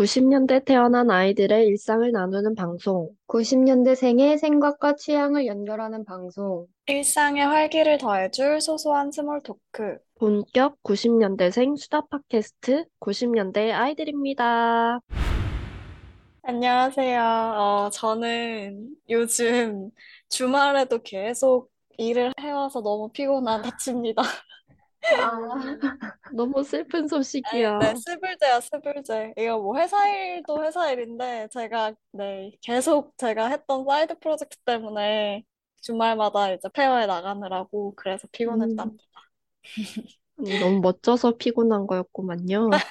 90년대 태어난 아이들의 일상을 나누는 방송. 90년대 생의 생각과 취향을 연결하는 방송. 일상에 활기를 더해줄 소소한 small talk. 본격 90년대생 수다 팟캐스트 90년대 아이들입니다. 안녕하세요. 어, 저는 요즘 주말에도 계속 일을 해와서 너무 피곤한 다치입니다. 너무 슬픈 네, 소식이야. 네, 스불제야, 스불제. 이거 뭐 회사 일도 회사 일인데 제가 네, 계속 제가 했던 side project 때문에 주말마다 이제 페어에 나가느라고 그래서 음, 피곤했답니다. 아니, 너무 멋져서 피곤한 거였구만요.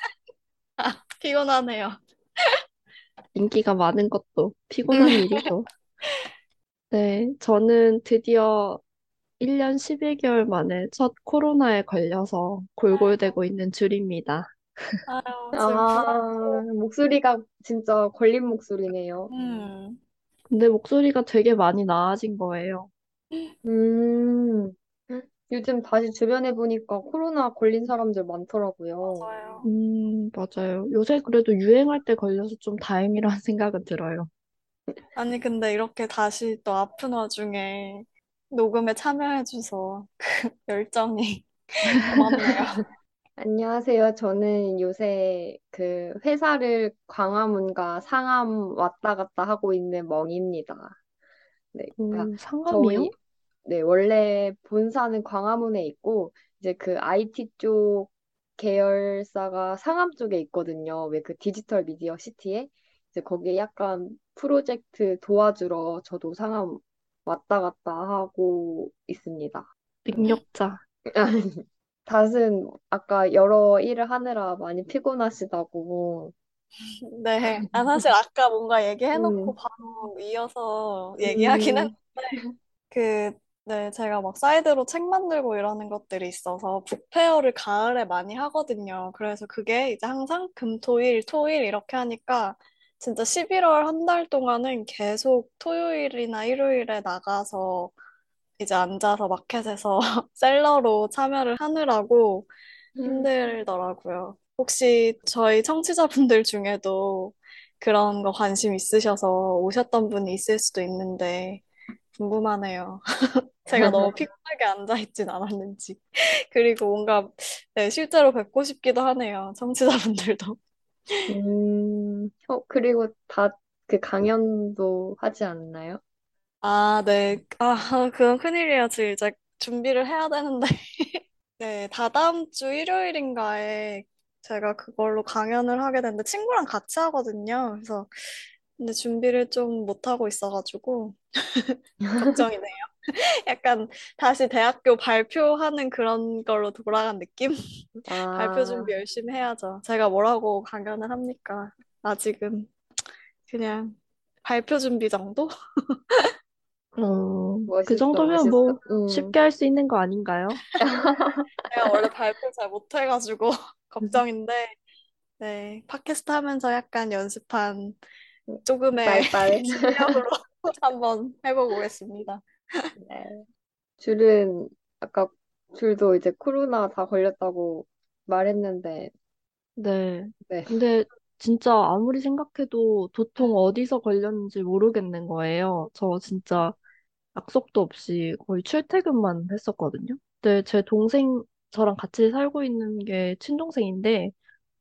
아, 피곤하네요. 인기가 많은 것도 피곤한 일이죠. 네, 저는 드디어 1년 11개월 만에 첫 코로나에 걸려서 골골대고 있는 줄입니다. 아유, 아, 목소리가 진짜 걸린 목소리네요. 음, 근데 목소리가 되게 많이 나아진 거예요. 음, 요즘 다시 주변에 보니까 코로나 걸린 사람들 많더라고요. 맞아요. 음, 맞아요. 요새 그래도 유행할 때 걸려서 좀 다행이라는 생각은 들어요. 아니, 근데 이렇게 다시 또 아픈 와중에 녹음에 참여해줘서 그 열정이 고맙네요. 안녕하세요. 저는 요새 그 회사를 광화문과 상암 왔다 갔다 하고 있는 멍입니다. 네, 그러니까 오, 상암이요? 저희 네, 원래 본사는 광화문에 있고 이제 그 IT 쪽 계열사가 상암 쪽에 있거든요. 왜 그 디지털 미디어 시티에 이제 거기에 약간 프로젝트 도와주러 저도 상암 왔다 갔다 하고 있습니다. 능력자. 닷은 아까 여러 일을 하느라 많이 피곤하시다고. 네. 아, 사실 아까 뭔가 음, 얘기해놓고 바로 이어서 얘기하긴 음, 했는데, 그, 네, 제가 막 사이드로 책 만들고 이러는 것들이 있어서 북페어를 가을에 많이 하거든요. 그래서 그게 이제 항상 금, 토, 일, 토 일 이렇게 하니까 진짜 11월 한 달 동안은 계속 토요일이나 일요일에 나가서 이제 앉아서 마켓에서 셀러로 참여를 하느라고 힘들더라고요. 혹시 저희 청취자분들 중에도 그런 거 관심 있으셔서 오셨던 분이 있을 수도 있는데 궁금하네요. 제가 너무 피곤하게 앉아있진 않았는지. 그리고 뭔가 네, 실제로 뵙고 싶기도 하네요. 청취자분들도. 음, 어, 그리고 다 그 강연도 하지 않나요? 아, 네. 아, 그건 큰일이에요. 지금 이제 준비를 해야 되는데. 네, 다다음 주 일요일인가에 제가 그걸로 강연을 하게 됐는데 친구랑 같이 하거든요. 그래서 근데 준비를 좀 못하고 있어가지고 걱정이네요. 약간 다시 대학교 발표하는 그런 걸로 돌아간 느낌? 발표 아, 준비 열심히 해야죠. 제가 뭐라고 강연을 합니까? 아직은 그냥 발표 준비 정도? 어, 그 멋있어, 정도면 멋있어. 뭐 음. 쉽게 할 수 있는 거 아닌가요? 제가 원래 발표 잘 못해가지고 걱정인데, 네, 팟캐스트 하면서 약간 연습한 조금의. 실력으로 한번 해보고 오겠습니다. 네. 줄은 아까 줄도 이제 코로나 다 걸렸다고 말했는데, 네. 네. 근데 진짜 아무리 생각해도 도통 어디서 걸렸는지 모르겠는 거예요. 저 진짜 약속도 없이 거의 출퇴근만 했었거든요. 근데 제 동생, 저랑 같이 살고 있는 게 친동생인데,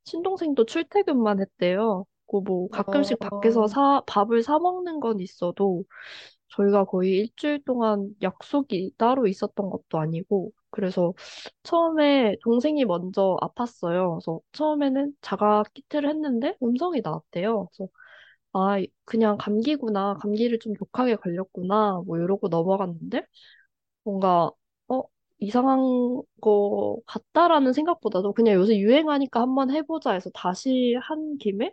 친동생도 출퇴근만 했대요. 그뭐 가끔씩 밖에서 어, 사, 밥을 사 먹는 건 있어도 저희가 거의 일주일 동안 약속이 따로 있었던 것도 아니고 그래서 처음에 동생이 먼저 아팠어요. 그래서 처음에는 자가 키트를 했는데 음성이 나왔대요. 그래서 아, 그냥 감기구나. 감기를 좀 독하게 걸렸구나. 뭐 이러고 넘어갔는데 뭔가 어, 이상한 거 같다라는 생각보다도 그냥 요새 유행하니까 한번 해보자 해서 다시 한 김에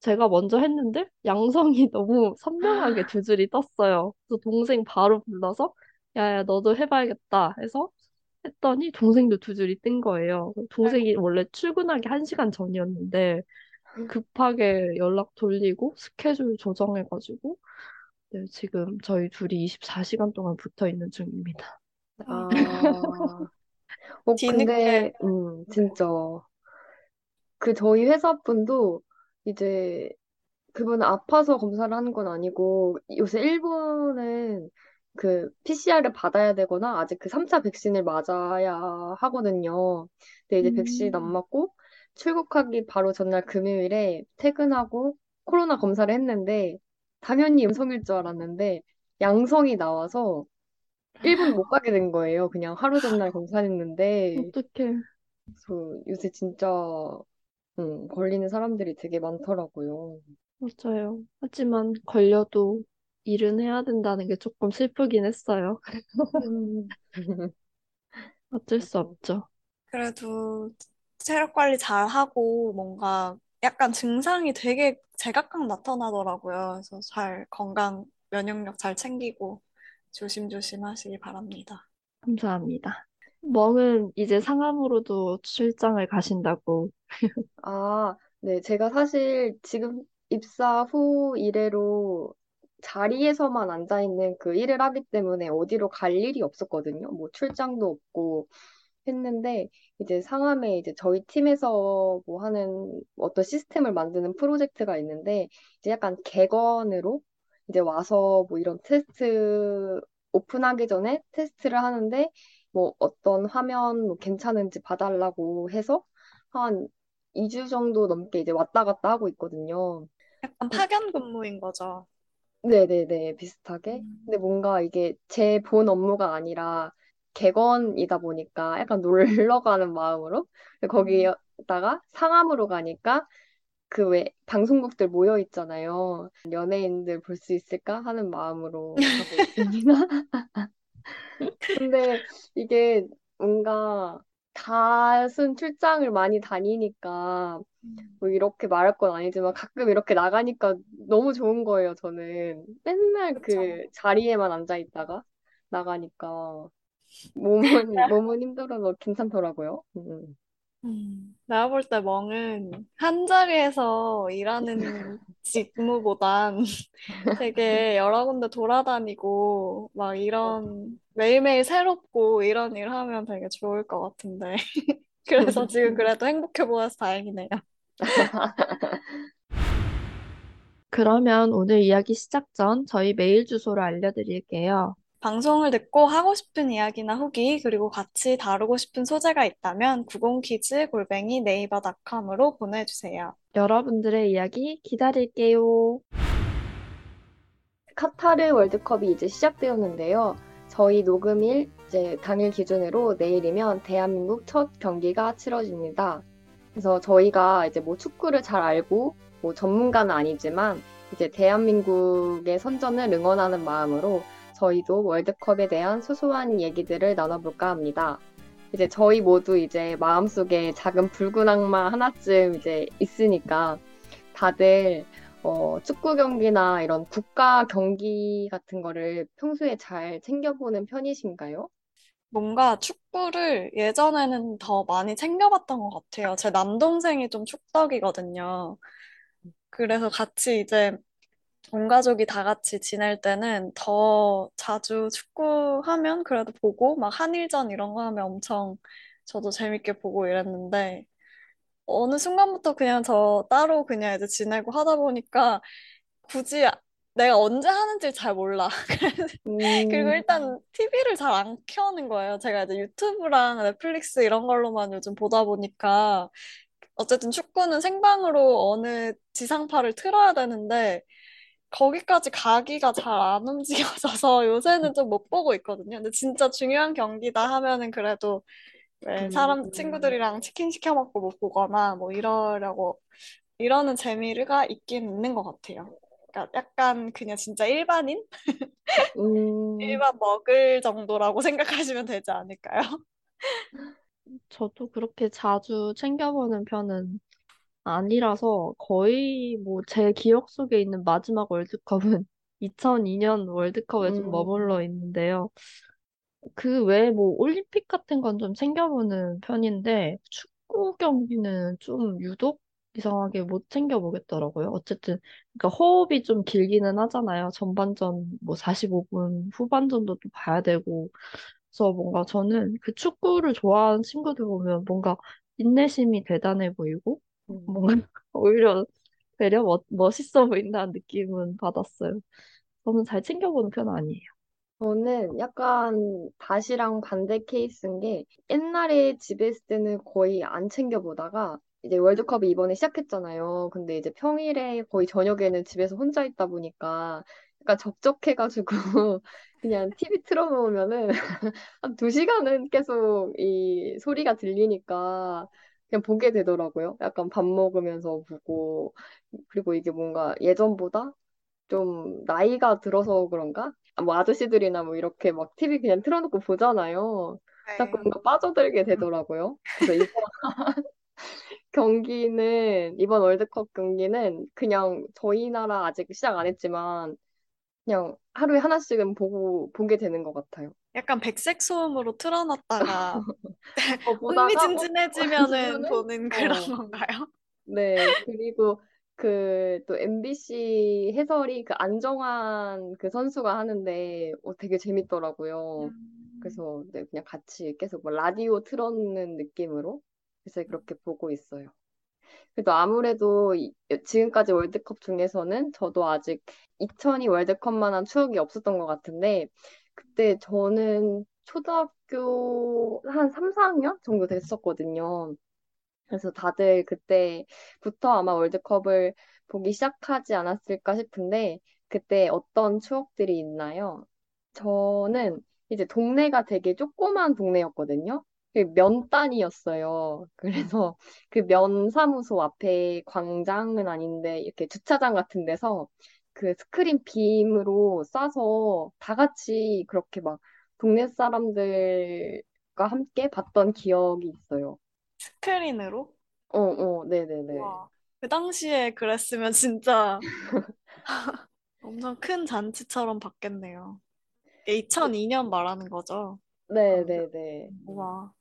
제가 먼저 했는데 양성이 너무 선명하게 두 줄이 떴어요. 그래서 동생 바로 불러서 야야 너도 해봐야겠다 해서 했더니 동생도 두 줄이 뜬 거예요. 동생이 원래 출근하기 한 시간 전이었는데 급하게 연락 돌리고 스케줄 조정해가지고 네, 지금 저희 둘이 24시간 동안 붙어 있는 중입니다. 아, 어, 뒤늦게, 근데, 음, 진짜. 그 저희 회사 분도 이제 그분은 아파서 검사를 하는 건 아니고 요새 일본은 그 PCR을 받아야 되거나 아직 그 3차 백신을 맞아야 하거든요. 근데 이제 백신 안 음, 맞고 출국하기 바로 전날 금요일에 퇴근하고 코로나 검사를 했는데 당연히 음성일 줄 알았는데 양성이 나와서 일본 못 가게 된 거예요. 그냥 하루 전날 검사했는데 어떡해. 그래서 요새 진짜 음, 걸리는 사람들이 되게 많더라고요. 맞아요. 하지만 걸려도 일은 해야 된다는 게 조금 슬프긴 했어요. 음. 어쩔 수. 없죠. 그래도 체력 관리 잘 하고 뭔가 약간 증상이 되게 제각각 나타나더라고요. 그래서 잘 건강, 면역력 잘 챙기고 조심조심 하시기 바랍니다. 감사합니다. 멍은 이제 상암으로도 출장을 가신다고. 아, 네. 제가 사실 지금 입사 후 이래로 자리에서만 앉아있는 그 일을 하기 때문에 어디로 갈 일이 없었거든요. 뭐 출장도 없고 했는데 이제 상암에 이제 저희 팀에서 뭐 하는 어떤 시스템을 만드는 프로젝트가 있는데 이제 약간 객원으로 이제 와서 뭐 이런 테스트 오픈하기 전에 테스트를 하는데 뭐 어떤 화면 뭐 괜찮은지 봐달라고 해서 한 2주 정도 넘게 이제 왔다 갔다 하고 있거든요. 약간 파견 근무인 거죠. 네네네, 비슷하게. 근데 음, 뭔가 이게 제 본 업무가 아니라 객원이다 보니까 약간 놀러 가는 마음으로 음, 거기다가 상암으로 가니까 그 왜 방송국들 모여 있잖아요. 연예인들 볼 수 있을까 하는 마음으로 가고 있습니다. 근데 이게 뭔가 다순 출장을 많이 다니니까 음, 뭐 이렇게 말할 건 아니지만 가끔 이렇게 나가니까 너무 좋은 거예요, 저는. 맨날 그쵸. 그 자리에만 앉아 있다가 나가니까 몸은 몸은 힘들어도 괜찮더라고요. 음. 음, 내가 볼 때 멍은 한 자리에서 일하는 직무보단 되게 여러 군데 돌아다니고 막 이런 매일매일 새롭고 이런 일 하면 되게 좋을 것 같은데. 그래서 지금 그래도 행복해 보여서 다행이네요. 그러면 오늘 이야기 시작 전 저희 메일 주소를 알려드릴게요. 방송을 듣고 하고 싶은 이야기나 후기, 그리고 같이 다루고 싶은 소재가 있다면 90키즈 골뱅이 네이버닷컴으로 보내주세요. 여러분들의 이야기 기다릴게요. 카타르 월드컵이 이제 시작되었는데요. 저희 녹음일 이제 당일 기준으로 내일이면 대한민국 첫 경기가 치러집니다. 그래서 저희가 이제 뭐 축구를 잘 알고 뭐 전문가는 아니지만 이제 대한민국의 선전을 응원하는 마음으로 저희도 월드컵에 대한 소소한 얘기들을 나눠볼까 합니다. 이제 저희 모두 이제 마음속에 작은 붉은 악마 하나쯤 이제 있으니까 다들 어, 축구 경기나 이런 국가 경기 같은 거를 평소에 잘 챙겨보는 편이신가요? 뭔가 축구를 예전에는 더 많이 챙겨봤던 것 같아요. 제 남동생이 좀 축덕이거든요. 그래서 같이 이제 온 가족이 다 같이 지낼 때는 더 자주 축구하면 그래도 보고 막 한일전 이런 거 하면 엄청 저도 재밌게 보고 이랬는데 어느 순간부터 그냥 저 따로 그냥 이제 지내고 하다 보니까 굳이 내가 언제 하는지 잘 몰라. 그리고 음, 일단 TV를 잘 안 켜는 거예요. 제가 이제 유튜브랑 넷플릭스 이런 걸로만 요즘 보다 보니까 어쨌든 축구는 생방으로 어느 지상파를 틀어야 되는데 거기까지 가기가 잘 안 움직여져서 요새는 좀 못 보고 있거든요. 근데 진짜 중요한 경기다 하면은 그래도 왜 사람 음, 친구들이랑 치킨 시켜 먹고 못 보거나 뭐 이러려고 이러는 재미가 있긴 있는 것 같아요. 그러니까 약간 그냥 진짜 일반인? 음, 일반 먹을 정도라고 생각하시면 되지 않을까요? 저도 그렇게 자주 챙겨보는 편은 아니라서 거의 뭐 제 기억 속에 있는 마지막 월드컵은 2002년 월드컵에 좀 머물러 음, 있는데요. 그 외에 뭐 올림픽 같은 건 좀 챙겨보는 편인데 축구 경기는 좀 유독 이상하게 못 챙겨보겠더라고요. 어쨌든 그러니까 호흡이 좀 길기는 하잖아요. 전반전 뭐 45분, 후반전도 또 봐야 되고. 그래서 뭔가 저는 그 축구를 좋아하는 친구들 보면 뭔가 인내심이 대단해 보이고 뭔가 음, 오히려 되려 멋, 멋있어 보인다는 느낌은 받았어요. 저는 잘 챙겨보는 편 아니에요. 저는 약간 다시랑 반대 케이스인 게 옛날에 집에 있을 때는 거의 안 챙겨보다가 이제 월드컵이 이번에 시작했잖아요. 근데 이제 평일에 거의 저녁에는 집에서 혼자 있다 보니까 약간 적적해가지고 그냥 TV 틀어놓으면은 한 두 시간은 계속 이 소리가 들리니까 그냥 보게 되더라고요. 약간 밥 먹으면서 보고 그리고 이게 뭔가 예전보다 좀 나이가 들어서 그런가? 아, 뭐 아저씨들이나 뭐 이렇게 막 TV 그냥 틀어놓고 보잖아요. 자꾸 네. 뭔가 빠져들게 되더라고요. 그래서 이번 경기는, 이번 월드컵 경기는 그냥 저희 나라 아직 시작 안 했지만 그냥 하루에 하나씩은 보고, 보게 되는 것 같아요. 약간 백색 소음으로 틀어놨다가 어, 보다가, 어? 흥미진진해지면은 그러면은, 보는 그런 어, 건가요? 네. 그리고 그 또 MBC 해설이 그 안정환 그 선수가 하는데 어, 되게 재밌더라고요. 음. 그래서 네, 그냥 같이 계속 뭐 라디오 틀어놓는 느낌으로 그래서 그렇게 보고 있어요. 그래도 아무래도 이- 지금까지 월드컵 중에서는 저도 아직 2002 월드컵만한 추억이 없었던 것 같은데 그때 저는 초등학교 한 3, 4학년 정도 됐었거든요. 그래서 다들 그때부터 아마 월드컵을 보기 시작하지 않았을까 싶은데 그때 어떤 추억들이 있나요? 저는 이제 동네가 되게 조그만 동네였거든요. 그 면단이었어요. 그래서 그 면사무소 앞에 광장은 아닌데 이렇게 주차장 같은 데서 그 스크린 빔으로 쏴서 다 같이 그렇게 막 동네 사람들과 함께 봤던 기억이 있어요. 스크린으로? 어, 어, 네네네. 와. 그 당시에 그랬으면 진짜 엄청 큰 잔치처럼 봤겠네요. 2002년 말하는 거죠? 네네네. 와.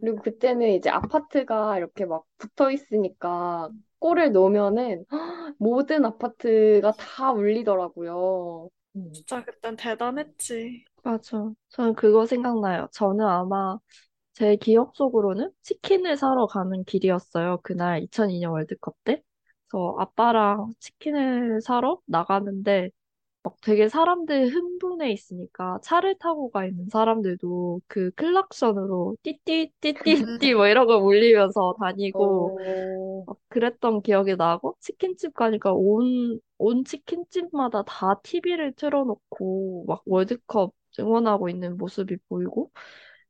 그리고 그때는 이제 아파트가 이렇게 막 붙어 있으니까 골을 넣으면은 모든 아파트가 다 울리더라고요. 음. 진짜 그땐 대단했지. 맞아. 저는 그거 생각나요. 저는 아마 제 기억 속으로는 치킨을 사러 가는 길이었어요. 그날 2002년 월드컵 때. 그래서 아빠랑 치킨을 사러 나가는데 막 되게 사람들 흥분해 있으니까 차를 타고 가 있는 사람들도 그 클락션으로 띠띠띠띠띠 뭐 이런 거 울리면서 다니고 어, 막 그랬던 기억이 나고 치킨집 가니까 온, 온 치킨집마다 다 TV를 틀어놓고 막 월드컵 응원하고 있는 모습이 보이고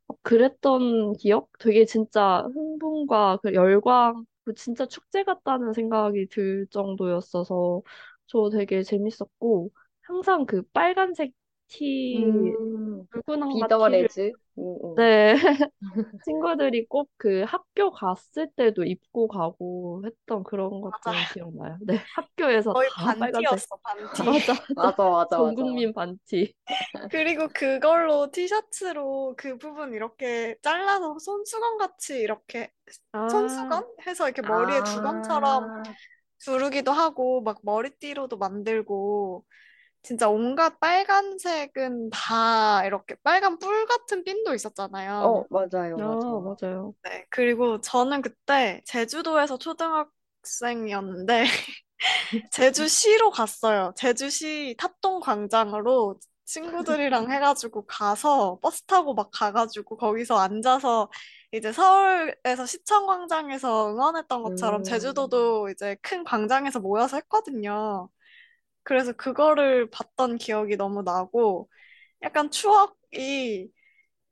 막 그랬던 기억? 되게 진짜 흥분과 그 열광, 그 진짜 축제 같다는 생각이 들 정도였어서 저 되게 재밌었고 항상 그 빨간색 티, 음, 붉은 황과 티를 비더레즈. 음, 음. 네. 친구들이 꼭 그 학교 갔을 때도 입고 가고 했던 그런 것들은 맞아. 기억나요. 네, 학교에서 거의 다 빨간색. 반티였어, 반티. 맞아, 맞아. 맞아, 맞아, 전 맞아. 국민 반티. 그리고 그걸로 티셔츠로 그 부분 이렇게 잘라서 손수건 같이 이렇게 아, 손수건 해서 이렇게 머리에 두건처럼 아, 두르기도 하고 막 머리띠로도 만들고 진짜 온갖 빨간색은 다 이렇게 빨간 뿔 같은 핀도 있었잖아요. 어, 맞아요, 아, 맞아. 맞아요. 네. 그리고 저는 그때 제주도에서 초등학생이었는데 제주시로 갔어요. 제주시 탑동 광장으로 친구들이랑 해가지고 가서 버스 타고 막 가가지고 거기서 앉아서 이제 서울에서 시청 광장에서 응원했던 것처럼 음, 제주도도 이제 큰 광장에서 모여서 했거든요. 그래서 그거를 봤던 기억이 너무 나고 약간 추억이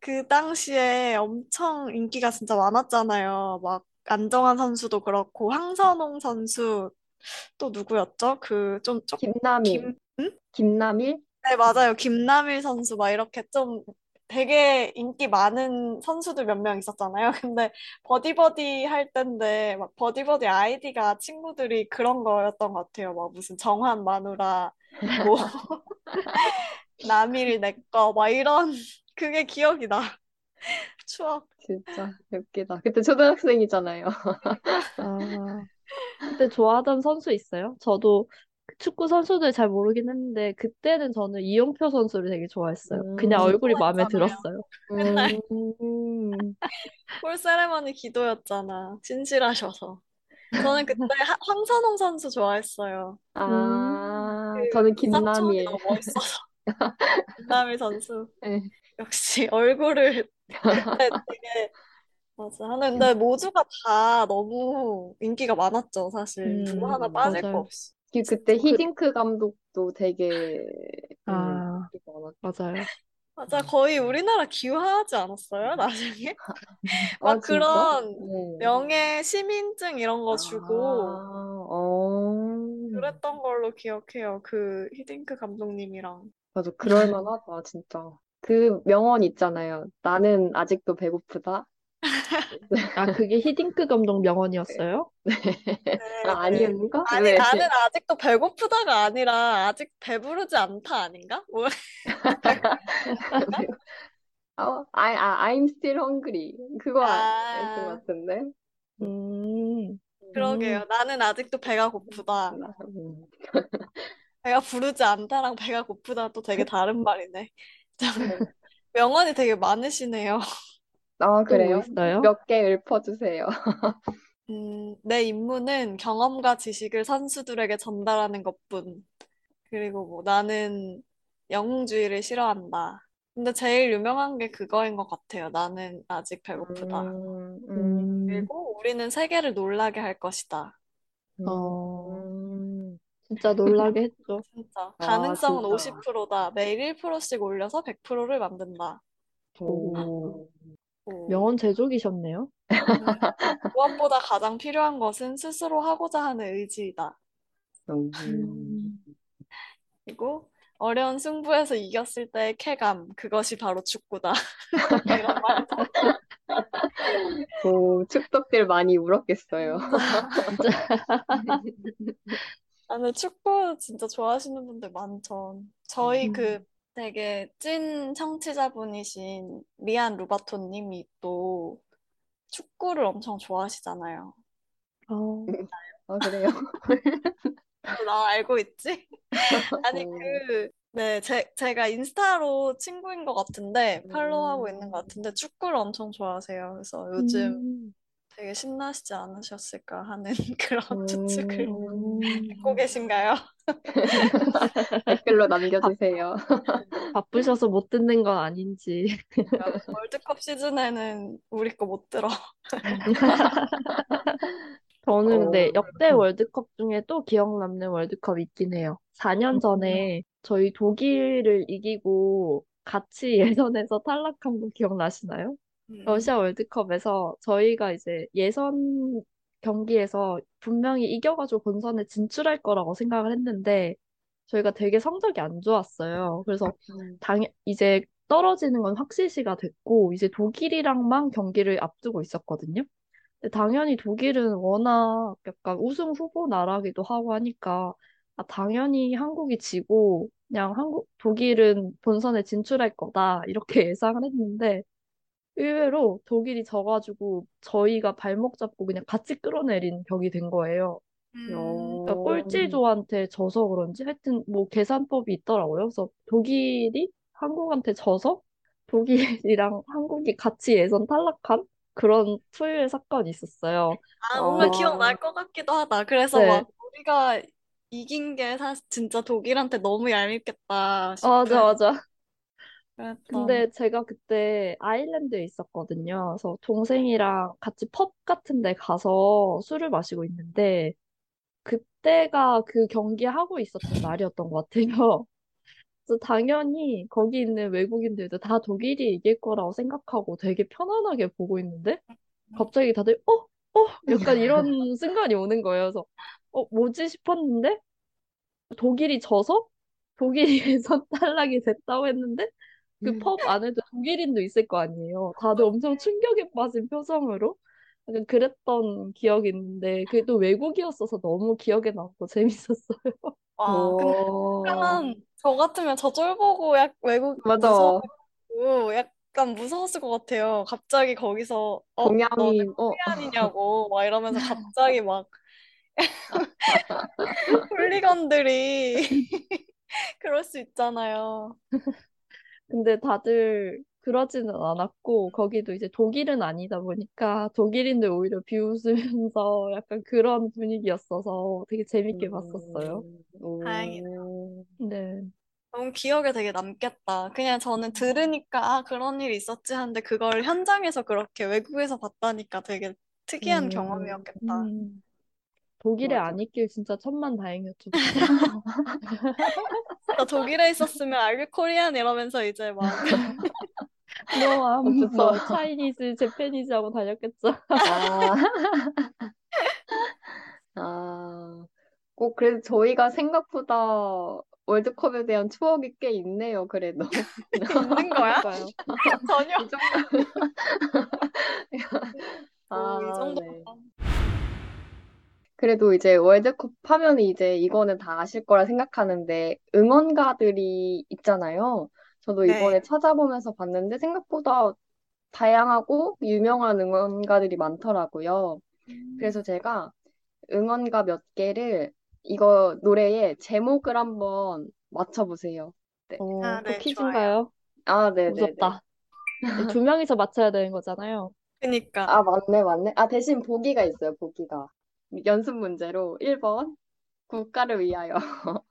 그 당시에 엄청 인기가 진짜 많았잖아요. 막 안정환 선수도 그렇고 황선홍 선수 또 누구였죠? 그좀쪽 김남일, 김, 응? 김남일? 네, 맞아요. 김남일 선수 막 이렇게 좀 되게 인기 많은 선수들 몇 명 있었잖아요. 근데 버디버디 할 때인데 막 버디버디 아이디가 친구들이 그런 거였던 것 같아요. 막 무슨 정한 마누라 뭐 남일 내꺼 막 이런 그게 기억이 나. 추억. 진짜 웃기다. 그때 초등학생이잖아요. 아, 그때 좋아하던 선수 있어요? 저도 그 축구 선수들 잘 모르긴 했는데, 그때는 저는 이영표 선수를 되게 좋아했어요. 그냥 음, 얼굴이 마음에. 들었어요. 음, 볼 세레머니 기도였잖아. 진실하셔서. 저는 그때 하- 황선홍 선수 좋아했어요. 아, 음. 저는 기상청이 김남일. 너무 멋있어서. 김남일 선수. 네. 역시 얼굴을 그때 되게 맞아. 하는데 모두가 다 너무 인기가 많았죠, 사실. 누구 음, 하나 빠질 거 맞아요. 없이. 그- 그때 그- 히딩크 감독도 되게 음, 아, 많았. 맞아요. 맞아, 거의 우리나라 기여하지 않았어요, 나중에? 아, 막 진짜? 그런 네. 명예 시민증 이런 거 주고 아, 어. 그랬던 걸로 기억해요. 그 히딩크 감독님이랑. 맞아, 그럴 만하다, 진짜. 그 명언 있잖아요. 나는 아직도 배고프다. 아, 그게 히딩크 감독 명언이었어요? 아, 아니었는가? 아니, 네. 나는 아직도 배고프다가 아니라 아직 배부르지 않다 아닌가? 뭐, 아, I, 아, I'm still hungry. 그거 아. 아였던 것 같은데. 음, 그러게요. 나는 아직도 배가 고프다. 음. 배가 부르지 않다랑 배가 고프다 또 되게 다른 말이네. 명언이 되게 많으시네요. 아, 또 뭐 그래요? 있어요? 몇 개 읊어주세요. 음, 내 임무는 경험과 지식을 선수들에게 전달하는 것뿐. 그리고 뭐 나는 영웅주의를 싫어한다. 근데 제일 유명한 게 그거인 것 같아요. 나는 아직 배고프다. 음, 음, 음, 그리고 우리는 세계를 놀라게 할 것이다. 어, 음. 진짜 놀라게 했죠. 진짜. 아, 가능성은 진짜. 50%다. 매일 1%씩 올려서 100%를 만든다. 오, 오. 명언 제조기셨네요. 무엇보다 가장 필요한 것은 스스로 하고자 하는 의지이다. 음. 음, 그리고 어려운 승부에서 이겼을 때의 쾌감, 그것이 바로 축구다. 이런. 오, 축덕들 많이 울었겠어요. 나는 축구 진짜 좋아하시는 분들 많죠. 저희 음. 그 되게 찐 청취자분이신 리안 루바토님이 또 축구를 엄청 좋아하시잖아요. 어, 아, 그래요? 나 알고 있지? 아니 어. 그 네, 제, 제가 인스타로 친구인 것 같은데 팔로우하고 있는 음. 것 같은데 축구를 엄청 좋아하세요. 그래서 요즘 음, 되게 신나시지 않으셨을까 하는 그런 음. 추측을 음, 듣고 계신가요? 댓글로 남겨주세요. 바쁘셔서 못 듣는 건 아닌지. 월드컵 시즌에는 우리 거 못 들어. 저는 근데 어. 역대 월드컵 중에 또 기억 남는 월드컵 있긴 해요. 4년 전에 저희 독일을 이기고 같이 예선에서 탈락한 거 기억나시나요? 음. 러시아 월드컵에서 저희가 이제 예선 경기에서 분명히 이겨가지고 본선에 진출할 거라고 생각을 했는데 저희가 되게 성적이 안 좋았어요. 그래서 당 이제 떨어지는 건 확실시가 됐고 이제 독일이랑만 경기를 앞두고 있었거든요. 근데 당연히 독일은 워낙 약간 우승 후보 나라기도 하고 하니까 아, 당연히 한국이 지고 그냥 한국 독일은 본선에 진출할 거다 이렇게 예상을 했는데 의외로 독일이 져가지고 저희가 발목 잡고 그냥 같이 끌어내린 격이 된 거예요. 음. 그러니까 꼴찌조한테 져서 그런지 하여튼 뭐 계산법이 있더라고요. 그래서 독일이 한국한테 져서 독일이랑 한국이 같이 예선 탈락한 그런 투일 사건이 있었어요. 아, 뭔가 어. 기억날 것 같기도 하다. 그래서 네. 막 우리가 이긴 게 사실 진짜 독일한테 너무 얄밉겠다 싶은 맞아, 맞아. 그랬던. 근데 제가 그때 아일랜드에 있었거든요. 그래서 동생이랑 같이 펍 같은 데 가서 술을 마시고 있는데 그때가 그 경기 하고 있었던 날이었던 것 같아요. 그래서 당연히 거기 있는 외국인들도 다 독일이 이길 거라고 생각하고 되게 편안하게 보고 있는데 갑자기 다들 어? 어? 약간 이런 순간이 오는 거예요. 그래서 어, 뭐지 싶었는데 독일이 져서 독일이 예선 탈락이 됐다고 했는데 그 음. 펍 안에도 독일인도 있을 거 아니에요. 다들 엄청 충격에 빠진 표정으로 약간 그랬던 기억이 있는데 그게 또 외국이었어서 너무 기억에 남고 재밌었어요. 와, 근데 오. 약간 저 같으면 저 쫄 보고 약 외국 맞아. 무서워고 약간 무서웠을 것 같아요. 갑자기 거기서 어, 동양인, 어, 코리안이냐고 막 이러면서 갑자기 막 홀리건들이 그럴 수 있잖아요. 근데 다들 그러지는 않았고, 거기도 이제 독일은 아니다 보니까 독일인들 오히려 비웃으면서 약간 그런 분위기였어서 되게 재밌게 봤었어요. 음, 다행이다. 오. 네. 너무 기억에 되게 남겠다. 그냥 저는 들으니까 아, 그런 일이 있었지 하는데 그걸 현장에서 그렇게 외국에서 봤다니까 되게 특이한 음, 경험이었겠다. 음, 독일에 맞아. 안 있길 진짜 천만 다행이었죠. 나 독일에 있었으면 알류 코리안 이러면서 이제 막 노암, 어쩌죠? 뭐, 차이니즈, 재패니즈 하고 다녔겠죠. 아, 아, 꼭 그래도 저희가 생각보다 월드컵에 대한 추억이 꽤 있네요, 그래도. 있는 거야? 전혀. 이 정도. 뭐, 이 아, 정도. 네. 그래도 이제 월드컵 하면 이제 이거는 다 아실 거라 생각하는데 응원가들이 있잖아요. 저도 네. 이번에 찾아보면서 봤는데 생각보다 다양하고 유명한 응원가들이 많더라고요. 그래서 제가 응원가 몇 개를 이거 노래의 제목을 한번 맞춰보세요. 네. 어, 아, 또 네, 퀴즈인가요? 아, 네네네. 무섭다. 네, 두 명이서 맞춰야 되는 거잖아요. 그니까. 아, 맞네, 맞네. 아, 대신 보기가 있어요, 보기가. 연습 문제로 1번 국가를 위하여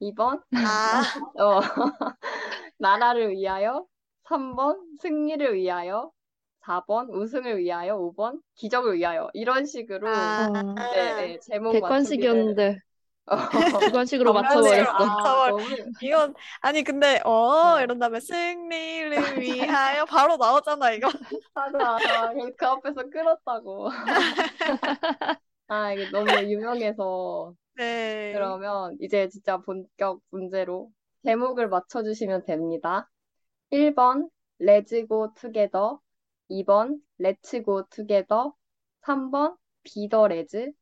2번 아, 어, 나라를 위하여 3번 승리를 위하여 4번 우승을 위하여 5번 기적을 위하여 이런 식으로 아, 어, 네, 네, 제목 맞추기를 객관식이었는데 어, 주관식으로 정면으로. 맞춰버렸어. 아, 아, 저걸- 너무 이건 아니 근데 어 어. 이런 다음에 승리를 위하여 바로 나오잖아 이거. 맞아, 그 앞에서 끌었다고. 아, 이게 너무 유명해서 네. 그러면 이제 진짜 본격 문제로 제목을 맞춰주시면 됩니다. 1번 Let's Go Together 2번 Let's Go Together 3번 Be the Reds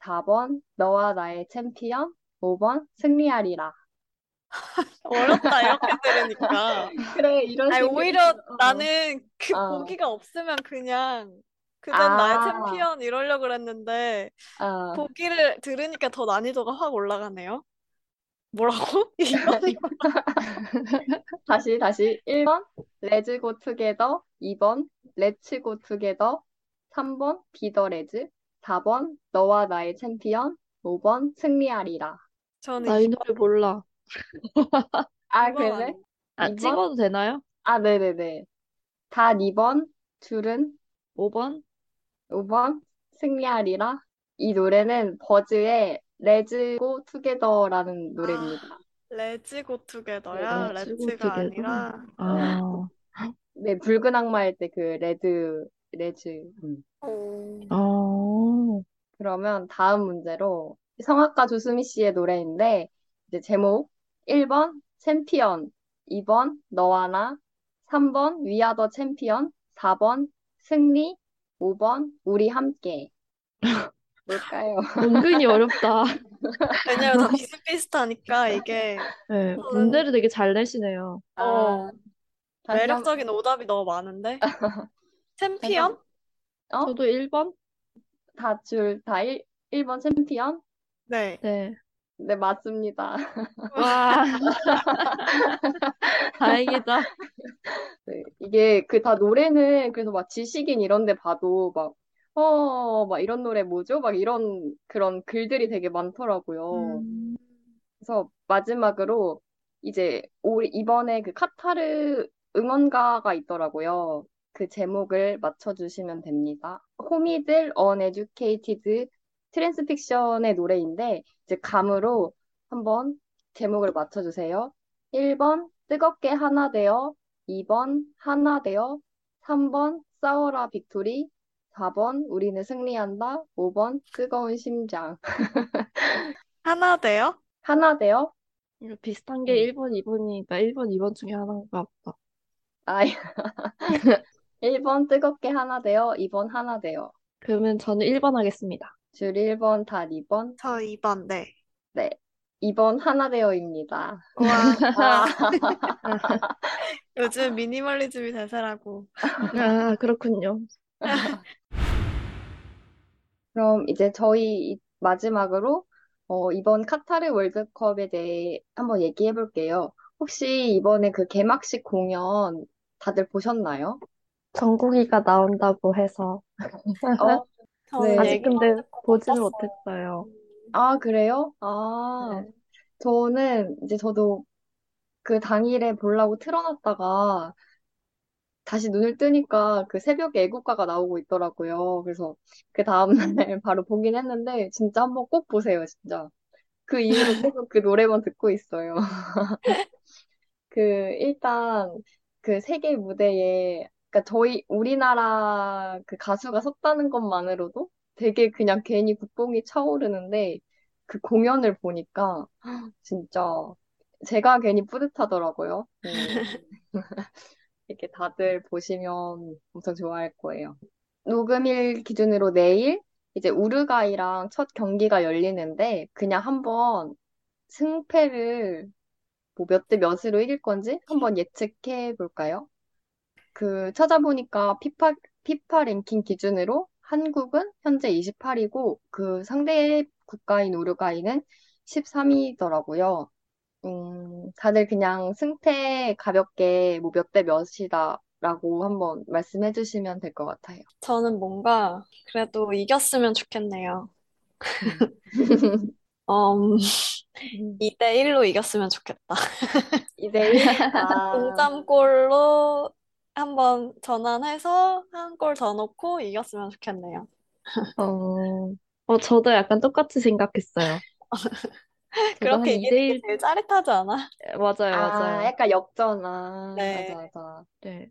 4번 너와 나의 챔피언 5번 승리하리라 어렵다 이렇게 들으니까. 그래 이런 아니 식으로 오히려 어. 나는 그 어. 보기가 없으면 그냥 그전 아. 나의 챔피언 이러려고 그랬는데 아, 보기를 들으니까 더 난이도가 확 올라가네요. 뭐라고? 다시 다시 1번 Let's Go Together 2번 Let's Go Together 3번 Be the Reds 4번 너와 나의 챔피언 5번 승리하리라 저는 나 이 노래 몰라. 아 이번 그래? 아, 이번? 찍어도 되나요? 아 네네네 다 2번 줄은 5번? 5번 승리하리라 이 노래는 버즈의 Let's Go Together라는 노래입니다 Reds go together야. Let's go Let's가 together. 아니라 아, 네 붉은 악마 할 때 그 red Reds 음. 오. 어, 그러면 다음 문제로 성악가 조수미 씨의 노래인데 이제 제목 1번 챔피언 2번 너와 나 3번 We are the champion 4번 승리 5번 우리 함께 뭘까요? 은근히 어렵다. 왜냐면 다 비슷비슷하니까 이게 네, 문제를 되게 잘 내시네요. 어, 아, 다시 한- 매력적인 오답이 너무 많은데. 챔피언? 어? 저도 1번? 다 줄 다 1, 1번 챔피언? 네. 네. 네 맞습니다 와, 다행이다. 네, 이게 그 다 노래는 그래서 막 지식인 이런 데 봐도 막 어, 막 이런 노래 뭐죠? 막 이런 그런 글들이 되게 많더라고요. 음, 그래서 마지막으로 이제 올 이번에 그 카타르 응원가가 있더라고요. 그 제목을 맞춰주시면 됩니다. 호미들 Uneducated 트랜스픽션의 노래인데 이제 감으로 한번 제목을 맞춰주세요. 1번 뜨겁게 하나 되어 2번 하나 되어 3번 싸워라 빅토리 4번 우리는 승리한다 5번 뜨거운 심장 하나 돼요? 하나 되어 이거 비슷한 게 음. 1번, 2번이니까 1번, 2번 중에 하나인가 보다. 아, 1번 뜨겁게 하나 되어 2번 하나 되어 그러면 저는 1번 하겠습니다. 줄 1번 달 2번 저 2번, 네. 네 2번 하나 되어입니다. 와, 아, 요즘 미니멀리즘이 대세라고. 아, 그렇군요. 그럼 이제 저희 이- 마지막으로 어, 이번 카타르 월드컵에 대해 한번 얘기해 볼게요. 혹시 이번에 그 개막식 공연 다들 보셨나요? 정국이가 나온다고 해서. 어, 네. 아직 근데 보지는. 못했어요. 아, 그래요? 아, 네. 저는 이제 저도 그 당일에 보려고 틀어놨다가 다시 눈을 뜨니까 그 새벽에 애국가가 나오고 있더라고요. 그래서 그 다음날 바로 보긴 했는데 진짜 한번 꼭 보세요, 진짜. 그 이후로 계속 그 노래만 듣고 있어요. 그 일단 그 세계 무대에 그러니까 저희 우리나라 그 가수가 섰다는 것만으로도 되게 그냥 괜히 국뽕이 차오르는데 그 공연을 보니까 진짜 제가 괜히 뿌듯하더라고요. 음. 이렇게 다들 보시면 엄청 좋아할 거예요. 녹음일 기준으로 내일 이제 우루과이랑 첫 경기가 열리는데 그냥 한번 승패를 뭐 몇 대 몇으로 이길 건지 한번 예측해 볼까요? 그 찾아보니까 피파 피파 랭킹 기준으로 한국은 현재 28위고 그 상대 국가인 우루과이는 13위더라고요. 음, 다들 그냥 승패 가볍게 뭐 몇 대 몇이다라고 한번 말씀해 주시면 될 것 같아요. 저는 뭔가 그래도 이겼으면 좋겠네요. 음. 음, 음. 2대 1로 이겼으면 좋겠다. 이제 아, 동점골로 한번 전환해서 한 골 더 넣고 이겼으면 좋겠네요. 어, 어, 저도 약간 똑같이 생각했어요. 저도 한 그렇게 이기는 게 2대1, 제일 짜릿하지 않아? 맞아요, 아, 맞아요. 약간 역전, 아, 네. 맞아, 맞아. 네.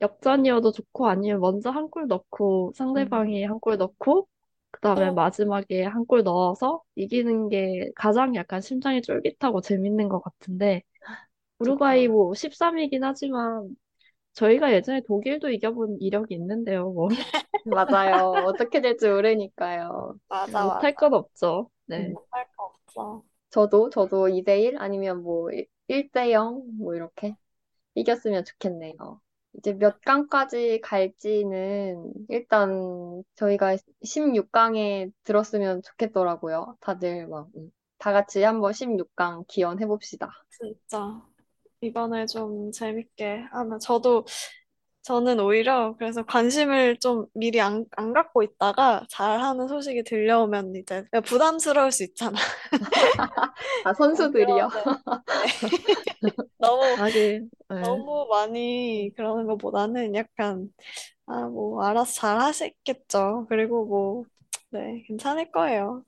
역전이어도 좋고, 아니면 먼저 한 골 넣고, 음. 상대방이 한 골 넣고, 그 다음에 또 마지막에 한 골 넣어서 이기는 게 가장 약간 심장이 쫄깃하고 재밌는 것 같은데, 우루과이 좋다. 뭐 13위긴 하지만, 저희가 예전에 독일도 이겨본 이력이 있는데요, 뭐. 맞아요. 어떻게 될지 모르니까요. 맞아, 못할 맞아. 건 없죠. 네. 음. 못할 거 없어. 저도, 저도 2대1 아니면 뭐 1대0 뭐 이렇게 이겼으면 좋겠네요. 이제 몇 강까지 갈지는 일단 저희가 16강에 들었으면 좋겠더라고요. 다들 막, 음, 다 같이 한번 16강 기원해봅시다. 진짜. 이번에 좀 재밌게 하면 저도 저는 오히려 그래서 관심을 좀 미리 안, 안 갖고 있다가 잘하는 소식이 들려오면 이제 부담스러울 수 있잖아. 아, 선수들이요? 네. 너무 하긴, 네. 너무 많이 그러는 것보다는 약간 아 뭐 알아서 잘 하시겠죠. 그리고 뭐 네, 괜찮을 거예요.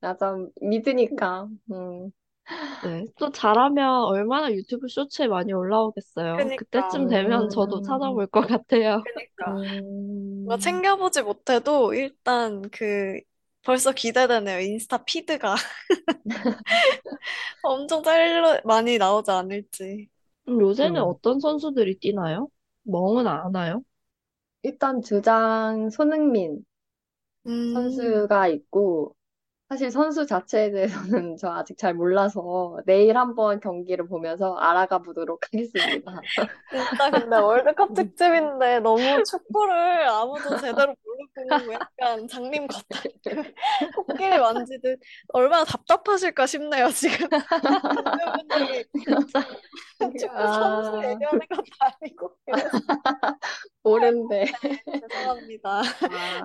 맞아, 믿으니까. 음, 네. 또 잘하면 얼마나 유튜브 쇼츠에 많이 올라오겠어요. 그니까 그때쯤 되면 저도 음, 찾아볼 것 같아요. 그니까 뭔가 음, 챙겨보지 못해도 일단 그 벌써 기대되네요. 인스타 피드가 엄청 짤 많이 나오지 않을지. 그럼 요새는 음. 어떤 선수들이 뛰나요? 멍은 안 하나요? 일단 주장 손흥민 음, 선수가 있고, 사실 선수 자체에 대해서는 저 아직 잘 몰라서 내일 한번 경기를 보면서 알아가 보도록 하겠습니다. 진짜 근데 월드컵 특집인데 너무 축구를 아무도 제대로 모르고 약간 장님 같다. 코끼리 만지듯 얼마나 답답하실까 싶네요, 지금. 진짜. 축구 선수 아, 얘기하는 것도 아니고. 옳은데. 죄송합니다. 아,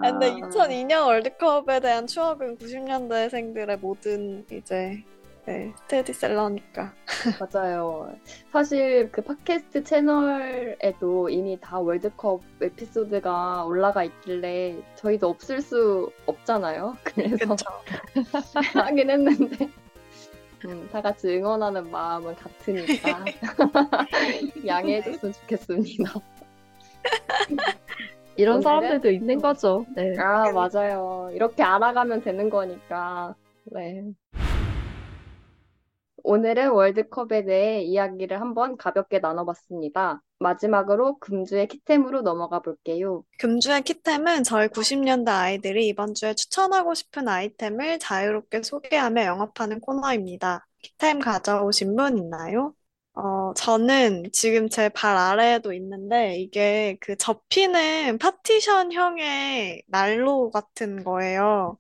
아, 근데 2002년 월드컵에 대한 추억은 90년대생들의 모든 이제 네, 스테디셀러니까. 맞아요. 사실 그 팟캐스트 채널에도 이미 다 월드컵 에피소드가 올라가 있길래 저희도 없을 수 없잖아요. 그래서. 하긴 했는데. 음, 다 같이 응원하는 마음은 같으니까 양해해줬으면 좋겠습니다. 이런 사람들도 있는 거죠. 네. 아, 맞아요. 이렇게 알아가면 되는 거니까. 네. 오늘은 월드컵에 대해 이야기를 한번 가볍게 나눠봤습니다. 마지막으로 금주의 키템으로 넘어가 볼게요. 금주의 키템은 저희 90년대 아이들이 이번 주에 추천하고 싶은 아이템을 자유롭게 소개하며 영업하는 코너입니다. 키템 가져오신 분 있나요? 어, 저는 지금 제 발 아래에도 있는데 이게 그 접히는 파티션형의 난로 같은 거예요.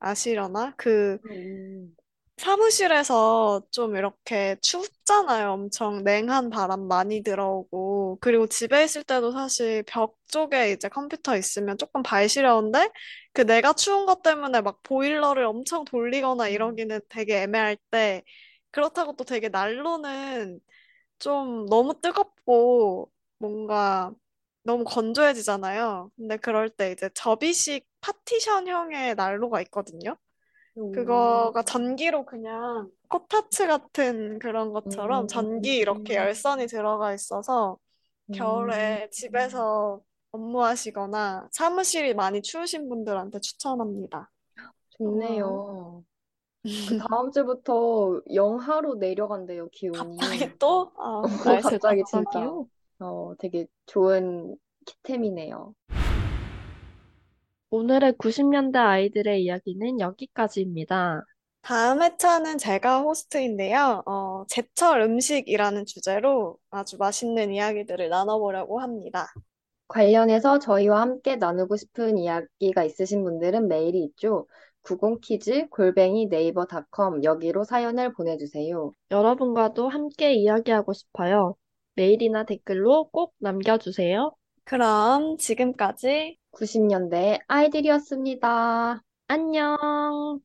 아시려나? 그 음, 사무실에서 좀 이렇게 춥잖아요. 엄청 냉한 바람 많이 들어오고. 그리고 집에 있을 때도 사실 벽 쪽에 이제 컴퓨터 있으면 조금 발 시려운데 그 내가 추운 것 때문에 막 보일러를 엄청 돌리거나 음, 이러기는 되게 애매할 때 그렇다고 또 되게 난로는 좀 너무 뜨겁고 뭔가 너무 건조해지잖아요. 근데 그럴 때 이제 접이식 파티션형의 난로가 있거든요. 오, 그거가 전기로 그냥 코타츠 같은 그런 것처럼 전기 이렇게 음, 열선이 들어가 있어서 음, 겨울에 집에서 업무하시거나 사무실이 많이 추우신 분들한테 추천합니다. 어, 좋네요. 그 다음 주부터 영하로 내려간대요, 기온이. 갑자기 또? 아, 날씨 그렇게 갑자기 진짜, 갑자기요? 어, 되게 좋은 템이네요. 오늘의 90년대 아이들의 이야기는 여기까지입니다. 다음 회차는 제가 호스트인데요. 어, 제철 음식이라는 주제로 아주 맛있는 이야기들을 나눠보려고 합니다. 관련해서 저희와 함께 나누고 싶은 이야기가 있으신 분들은 메일이 있죠. 90키즈 골뱅이 네이버 닷컴 여기로 사연을 보내주세요. 여러분과도 함께 이야기하고 싶어요. 메일이나 댓글로 꼭 남겨주세요. 그럼 지금까지 90년대 아이들이었습니다. 안녕.